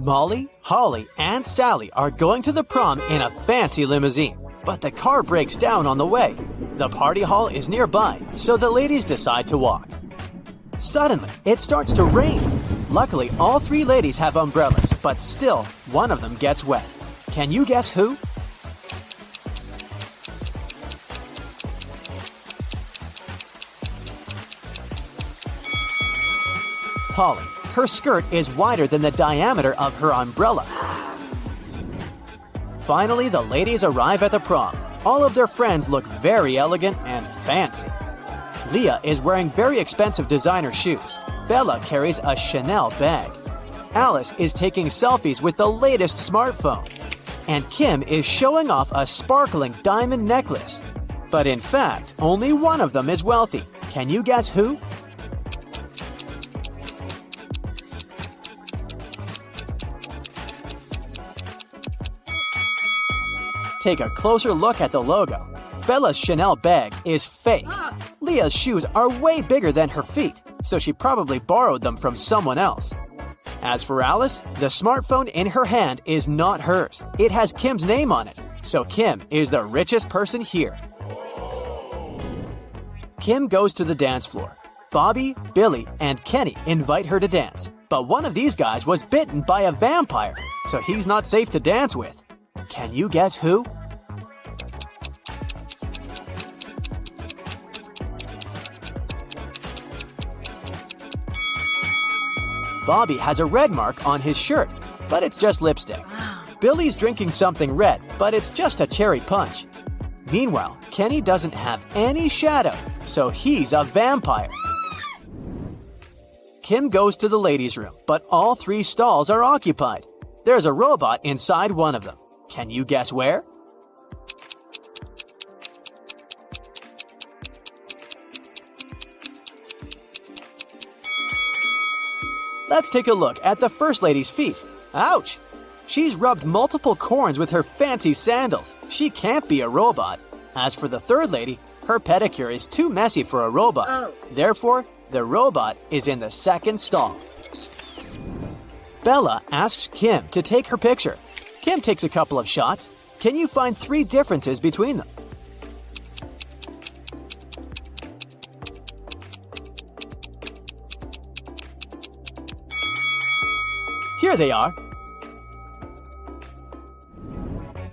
Molly, Holly, and Sally are going to the prom in a fancy limousine, but the car breaks down on the way. The party hall is nearby, so the ladies decide to walk. Suddenly, it starts to rain. Luckily, all three ladies have umbrellas, but still, one of them gets wet. Can you guess who? Holly. Her skirt is wider than the diameter of her umbrella. Finally, the ladies arrive at the prom. All of their friends look very elegant and fancy. Leah is wearing very expensive designer shoes. Bella carries a Chanel bag. Alice is taking selfies with the latest smartphone. And Kim is showing off a sparkling diamond necklace. But in fact, only one of them is wealthy. Can you guess who? Take a closer look at the logo. Bella's Chanel bag is fake. Leah's shoes are way bigger than her feet, so she probably borrowed them from someone else. As for Alice, the smartphone in her hand is not hers. It has Kim's name on it, so Kim is the richest person here. Kim goes to the dance floor. Bobby, Billy, and Kenny invite her to dance, but one of these guys was bitten by a vampire, so he's not safe to dance with. Can you guess who? Bobby has a red mark on his shirt, but it's just lipstick. Billy's drinking something red, but it's just a cherry punch. Meanwhile, Kenny doesn't have any shadow, so he's a vampire. Kim goes to the ladies' room, but all three stalls are occupied. There's a robot inside one of them. Can you guess where? Let's take a look at the First Lady's feet. Ouch! She's rubbed multiple corns with her fancy sandals. She can't be a robot. As for the Third Lady, her pedicure is too messy for a robot. Oh. Therefore, the robot is in the second stall. Bella asks Kim to take her picture. Kim takes a couple of shots. Can you find three differences between them? Here they are.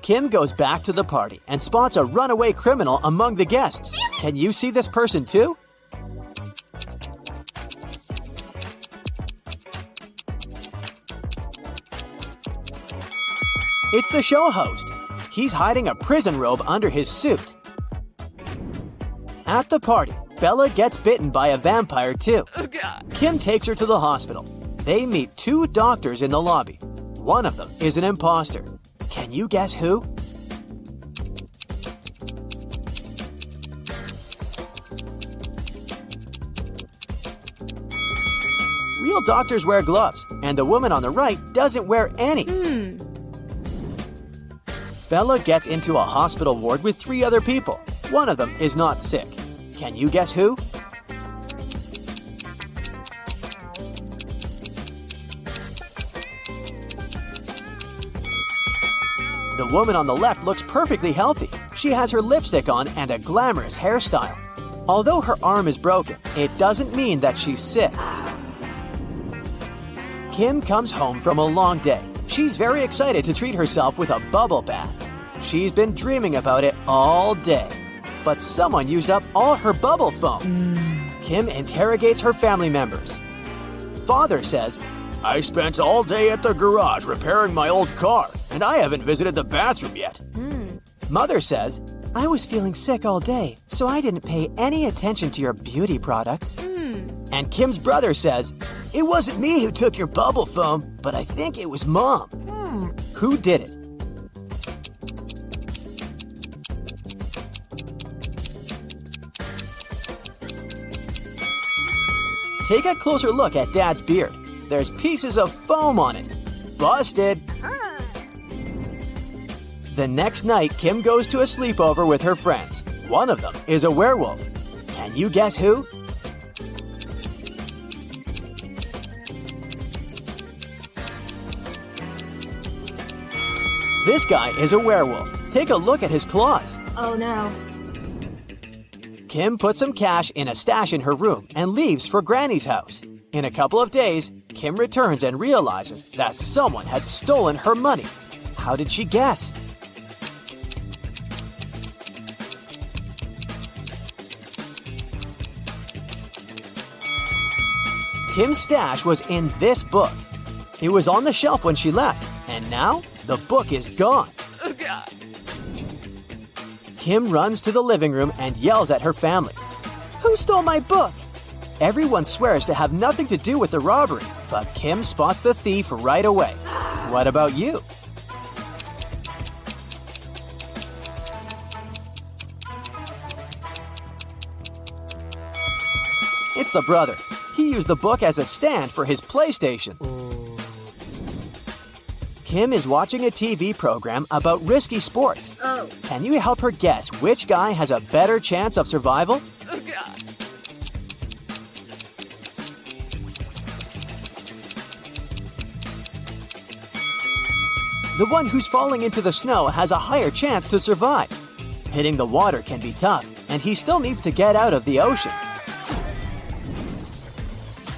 Kim goes back to the party and spots a runaway criminal among the guests. Can you see this person too? It's the show host. He's hiding a prison robe under his suit. At the party, Bella gets bitten by a vampire too. Oh. Kim takes her to the hospital. They meet two doctors in the lobby. One of them is an imposter. Can you guess who? Real doctors wear gloves, and the woman on the right doesn't wear any. Hmm. Bella gets into a hospital ward with three other people. One of them is not sick. Can you guess who? The woman on the left looks perfectly healthy. She has her lipstick on and a glamorous hairstyle. Although her arm is broken, it doesn't mean that she's sick. Kim comes home from a long day. She's very excited to treat herself with a bubble bath. She's been dreaming about it all day. But someone used up all her bubble foam. Mm. Kim interrogates her family members. Father says, I spent all day at the garage repairing my old car, and I haven't visited the bathroom yet. Hmm. Mother says, I was feeling sick all day, so I didn't pay any attention to your beauty products. Hmm. And Kim's brother says, It wasn't me who took your bubble foam, but I think it was mom. Hmm. Who did it? Take a closer look at Dad's beard. There's pieces of foam on it. Busted! The next night, Kim goes to a sleepover with her friends. One of them is a werewolf. Can you guess who? This guy is a werewolf. Take a look at his claws. Oh no. Kim puts some cash in a stash in her room and leaves for Granny's house. In a couple of days, Kim returns and realizes that someone had stolen her money. How did she guess? Kim's stash was in this book. It was on the shelf when she left, and now the book is gone. Oh god. Kim runs to the living room and yells at her family. Who stole my book? Everyone swears to have nothing to do with the robbery, but Kim spots the thief right away. What about you? It's the brother. He used the book as a stand for his PlayStation. Kim is watching a TV program about risky sports. Oh. Can you help her guess which guy has a better chance of survival? Oh god. The one who's falling into the snow has a higher chance to survive. Hitting the water can be tough, and he still needs to get out of the ocean.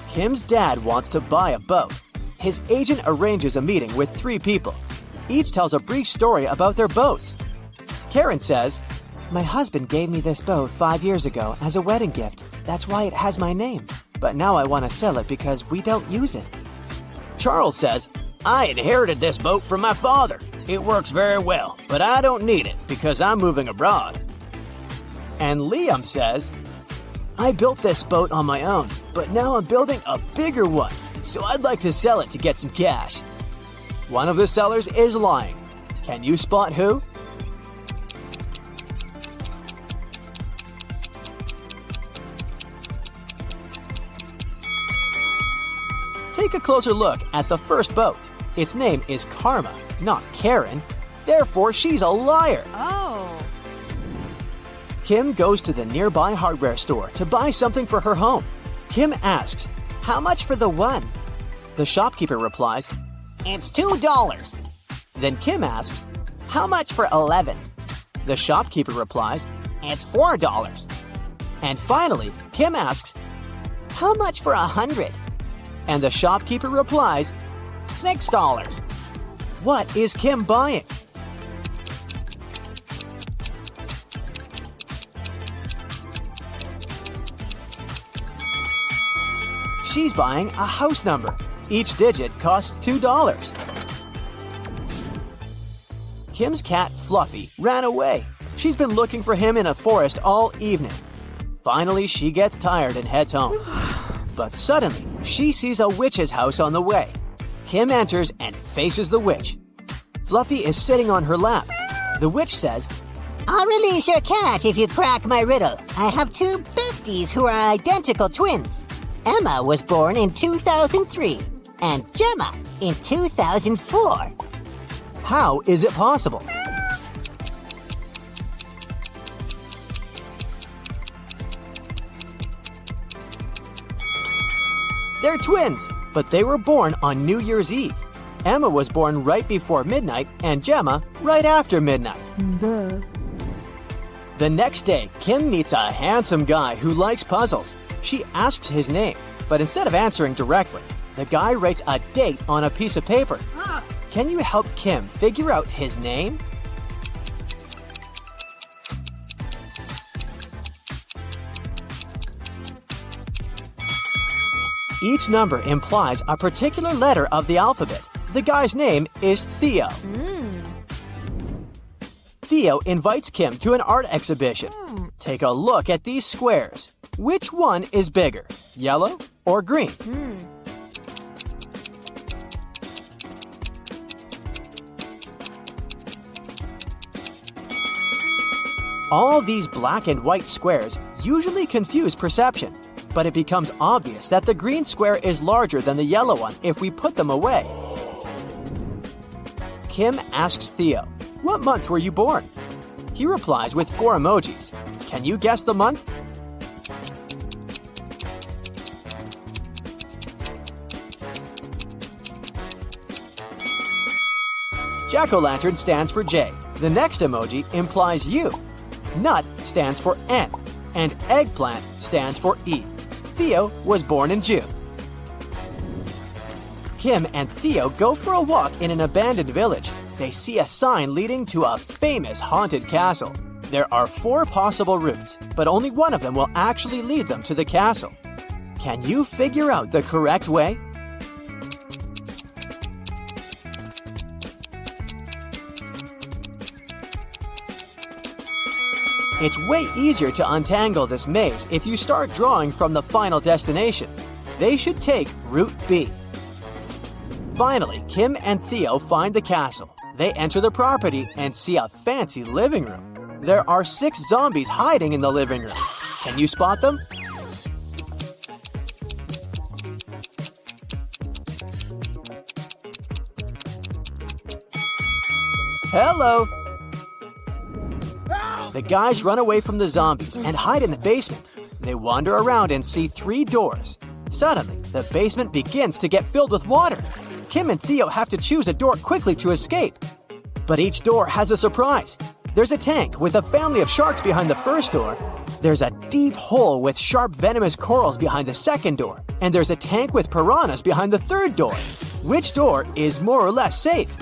Kim's dad wants to buy a boat. His agent arranges a meeting with three people. Each tells a brief story about their boats. Karen says, My husband gave me this boat five years ago as a wedding gift. That's why it has my name. But now I want to sell it because we don't use it. Charles says, I inherited this boat from my father. It works very well, but I don't need it because I'm moving abroad. And Liam says, I built this boat on my own, but now I'm building a bigger one, so I'd like to sell it to get some cash. One of the sellers is lying. Can you spot who? Take a closer look at the first boat. Its name is Karma, not Karen. Therefore, she's a liar. Oh. Kim goes to the nearby hardware store to buy something for her home. Kim asks, How much for the one? The shopkeeper replies, It's two dollars. Then Kim asks, How much for eleven? The shopkeeper replies, It's four dollars. And finally, Kim asks, How much for a hundred? And the shopkeeper replies, Six dollars. What is Kim buying? She's buying a house number. Each digit costs $2. Kim's cat, Fluffy, ran away. She's been looking for him in a forest all evening. Finally, she gets tired and heads home. But suddenly, she sees a witch's house on the way. Kim enters and faces the witch. Fluffy is sitting on her lap. The witch says, I'll release your cat if you crack my riddle. I have two besties who are identical twins. Emma was born in 2003 and Gemma in 2004. How is it possible? They're twins, but they were born on New Year's Eve. Emma was born right before midnight and Gemma right after midnight. Duh. The next day, Kim meets a handsome guy who likes puzzles. She asks his name, but instead of answering directly, the guy writes a date on a piece of paper. Ah. Can you help Kim figure out his name? Each number implies a particular letter of the alphabet. The guy's name is Theo. Theo invites Kim to an art exhibition. Take a look at these squares. Which one is bigger, yellow or green? Hmm. All these black and white squares usually confuse perception, but it becomes obvious that the green square is larger than the yellow one if we put them away. Kim asks Theo, What month were you born? He replies with four emojis. Can you guess the month? Jack o' lantern stands for J. The next emoji implies U. Nut stands for N. And eggplant stands for E. Theo was born in June. Kim and Theo go for a walk in an abandoned village. They see a sign leading to a famous haunted castle. There are four possible routes, but only one of them will actually lead them to the castle. Can you figure out the correct way? It's way easier to untangle this maze if you start drawing from the final destination. They should take Route B. Finally, Kim and Theo find the castle. They enter the property and see a fancy living room. There are six zombies hiding in the living room. Can you spot them? Hello! The guys run away from the zombies and hide in the basement. They wander around and see three doors. Suddenly, the basement begins to get filled with water. Kim and Theo have to choose a door quickly to escape. But each door has a surprise. There's a tank with a family of sharks behind the first door. There's a deep hole with sharp venomous corals behind the second door. And there's a tank with piranhas behind the third door. Which door is more or less safe?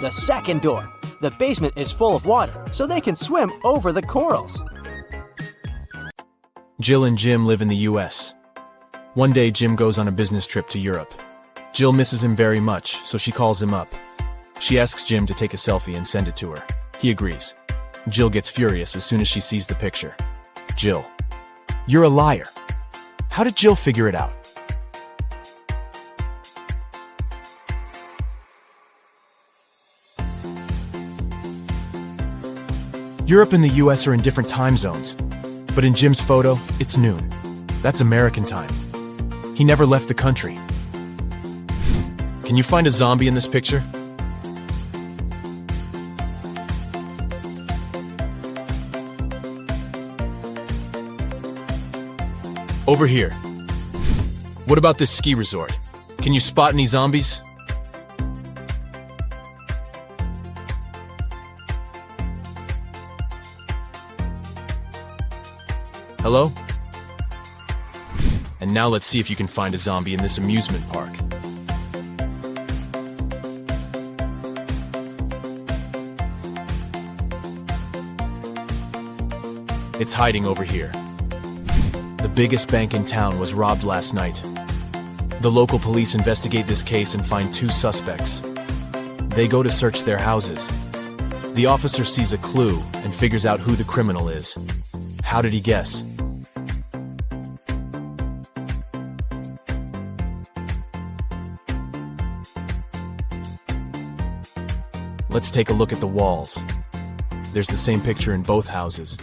The second door. The basement is full of water, so they can swim over the corals. Jill and Jim live in the US. One day, Jim goes on a business trip to Europe. Jill misses him very much, so she calls him up. She asks Jim to take a selfie and send it to her. He agrees. Jill gets furious as soon as she sees the picture. Jill, you're a liar. How did Jill figure it out? Europe and the US are in different time zones, but in Jim's photo, it's noon. That's American time. He never left the country. Can you find a zombie in this picture? Over here. What about this ski resort? Can you spot any zombies? Hello? And now let's see if you can find a zombie in this amusement park. It's hiding over here. The biggest bank in town was robbed last night. The local police investigate this case and find two suspects. They go to search their houses. The officer sees a clue and figures out who the criminal is. How did he guess? Let's take a look at the walls. There's the same picture in both houses.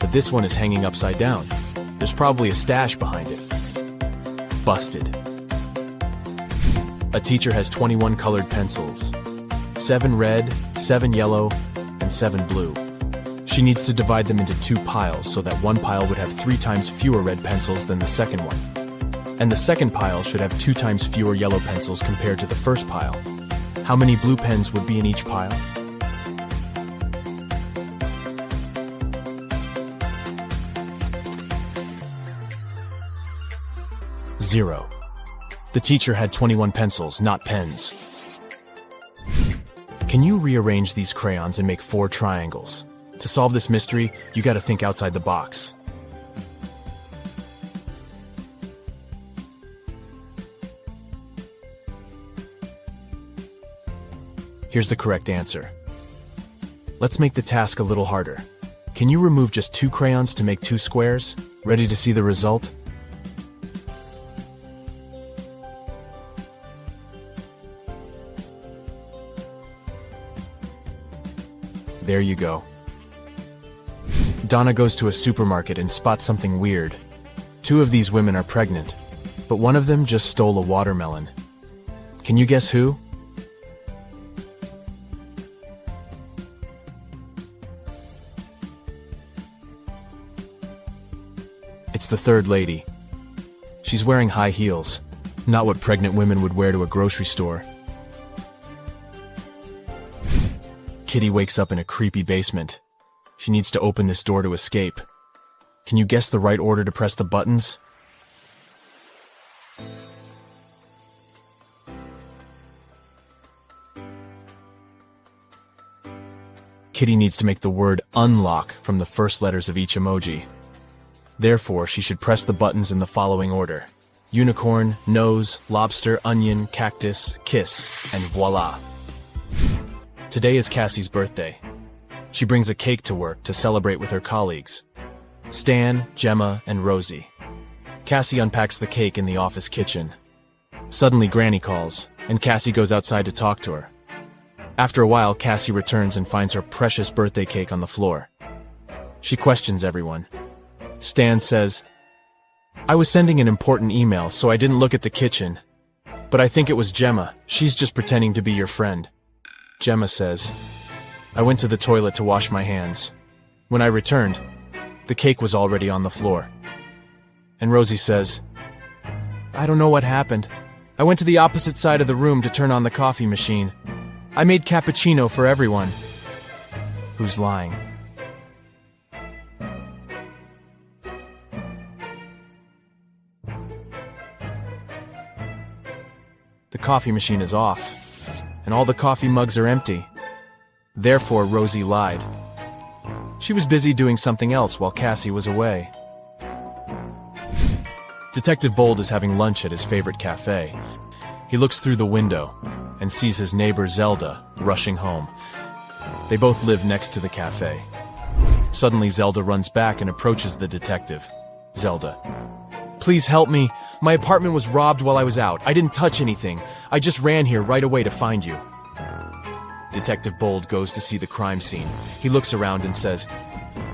But this one is hanging upside down. There's probably a stash behind it. Busted. A teacher has 21 colored pencils. 7 red, 7 yellow, and 7 blue. She needs to divide them into two piles so that one pile would have three times fewer red pencils than the second one. And the second pile should have two times fewer yellow pencils compared to the first pile. How many blue pens would be in each pile? Zero. The teacher had 21 pencils, not pens. Can you rearrange these crayons and make four triangles? To solve this mystery, you gotta think outside the box. Here's the correct answer. Let's make the task a little harder. Can you remove just two crayons to make two squares? Ready to see the result? There you go. Donna goes to a supermarket and spots something weird. Two of these women are pregnant, but one of them just stole a watermelon. Can you guess who? It's the third lady. She's wearing high heels, not what pregnant women would wear to a grocery store. Kitty wakes up in a creepy basement. She needs to open this door to escape. Can you guess the right order to press the buttons? Kitty needs to make the word unlock from the first letters of each emoji. Therefore, she should press the buttons in the following order. Unicorn, nose, lobster, onion, cactus, kiss, and voila. Today is Cassie's birthday. She brings a cake to work to celebrate with her colleagues. Stan, Gemma, and Rosie. Cassie unpacks the cake in the office kitchen. Suddenly, Granny calls, and Cassie goes outside to talk to her. After a while, Cassie returns and finds her precious birthday cake on the floor. She questions everyone. Stan says, I was sending an important email, so I didn't look at the kitchen. But I think it was Gemma. She's just pretending to be your friend. Gemma says, I went to the toilet to wash my hands. When I returned, the cake was already on the floor. And Rosie says, I don't know what happened. I went to the opposite side of the room to turn on the coffee machine. I made cappuccino for everyone. Who's lying? Coffee machine is off, and all the coffee mugs are empty. Therefore, Rosie lied. She was busy doing something else while Cassie was away. Detective Bold is having lunch at his favorite cafe. He looks through the window and sees his neighbor Zelda rushing home. They both live next to the cafe. Suddenly, Zelda runs back and approaches the detective. Zelda. Please help me. My apartment was robbed while I was out. I didn't touch anything. I just ran here right away to find you. Detective Bold goes to see the crime scene. He looks around and says,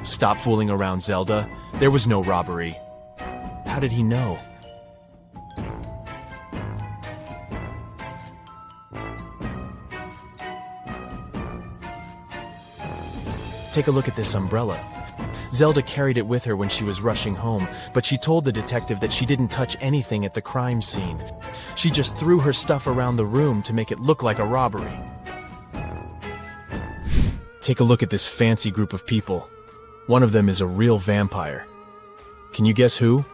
Stop fooling around, Zelda. There was no robbery. How did he know? Take a look at this umbrella. Zelda carried it with her when she was rushing home, but she told the detective that she didn't touch anything at the crime scene. She just threw her stuff around the room to make it look like a robbery. Take a look at this fancy group of people. One of them is a real vampire. Can you guess who?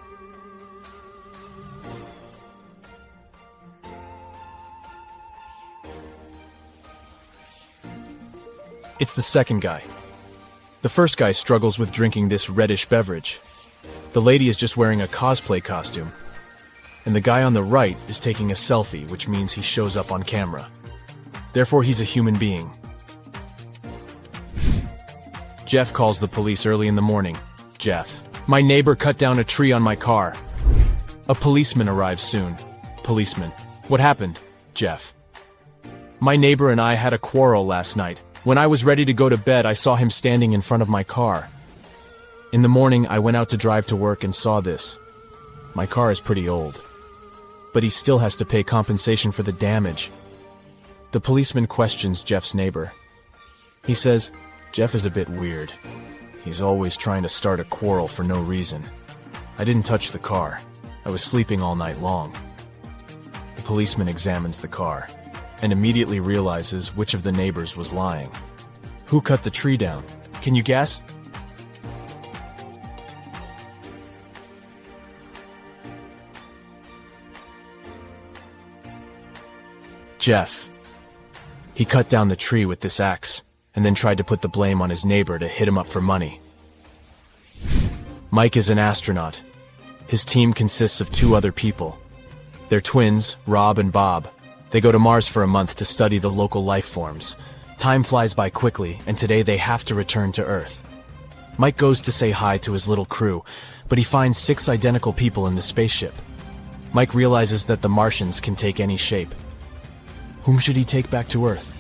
It's the second guy. The first guy struggles with drinking this reddish beverage. The lady is just wearing a cosplay costume. And the guy on the right is taking a selfie, which means he shows up on camera. Therefore, he's a human being. Jeff calls the police early in the morning. Jeff. My neighbor cut down a tree on my car. A policeman arrives soon. Policeman. What happened? Jeff. My neighbor and I had a quarrel last night. When I was ready to go to bed, I saw him standing in front of my car. In the morning, I went out to drive to work and saw this. My car is pretty old. But he still has to pay compensation for the damage. The policeman questions Jeff's neighbor. He says, Jeff is a bit weird. He's always trying to start a quarrel for no reason. I didn't touch the car. I was sleeping all night long. The policeman examines the car and immediately realizes which of the neighbors was lying. Who cut the tree down? Can you guess? Jeff. He cut down the tree with this axe and then tried to put the blame on his neighbor to hit him up for money. Mike is an astronaut. His team consists of two other people. They're twins, Rob and Bob. They go to Mars for a month to study the local life forms. Time flies by quickly, and today they have to return to Earth. Mike goes to say hi to his little crew, but he finds six identical people in the spaceship. Mike realizes that the Martians can take any shape. Whom should he take back to Earth?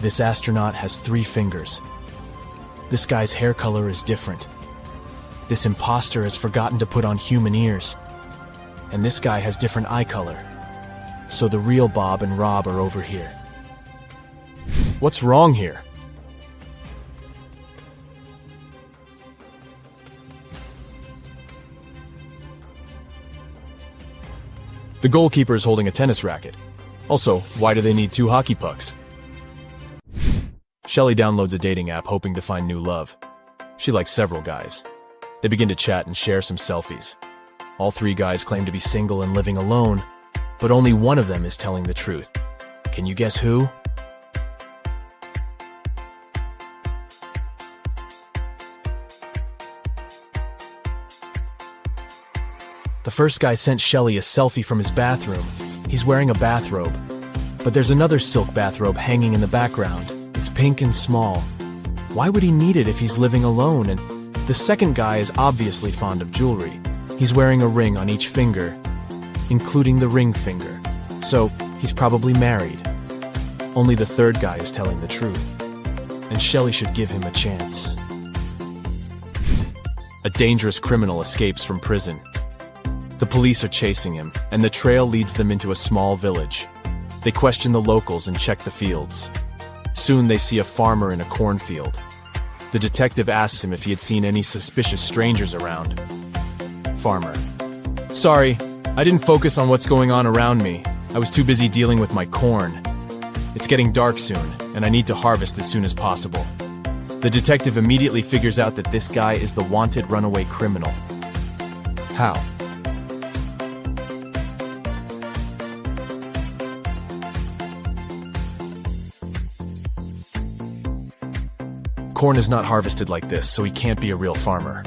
This astronaut has three fingers. This guy's hair color is different. This imposter has forgotten to put on human ears. And this guy has different eye color. So the real Bob and Rob are over here. What's wrong here? The goalkeeper is holding a tennis racket. Also, why do they need two hockey pucks? Shelly downloads a dating app hoping to find new love. She likes several guys. They begin to chat and share some selfies. All three guys claim to be single and living alone, but only one of them is telling the truth. Can you guess who? The first guy sent Shelly a selfie from his bathroom. He's wearing a bathrobe. But there's another silk bathrobe hanging in the background. It's pink and small. Why would he need it if he's living alone? And the second guy is obviously fond of jewelry. He's wearing a ring on each finger, including the ring finger. So, he's probably married. Only the third guy is telling the truth. And Shelly should give him a chance. A dangerous criminal escapes from prison. The police are chasing him, and the trail leads them into a small village. They question the locals and check the fields. Soon they see a farmer in a cornfield. The detective asks him if he had seen any suspicious strangers around. Farmer. Sorry, I didn't focus on what's going on around me. I was too busy dealing with my corn. It's getting dark soon, and I need to harvest as soon as possible. The detective immediately figures out that this guy is the wanted runaway criminal. How? Corn is not harvested like this, so he can't be a real farmer.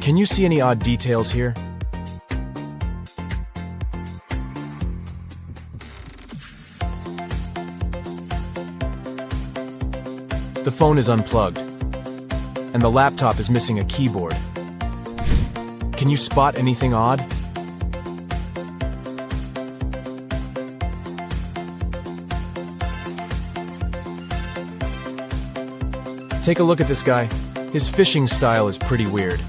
Can you see any odd details here? The phone is unplugged, and the laptop is missing a keyboard. Can you spot anything odd? Take a look at this guy. His fishing style is pretty weird.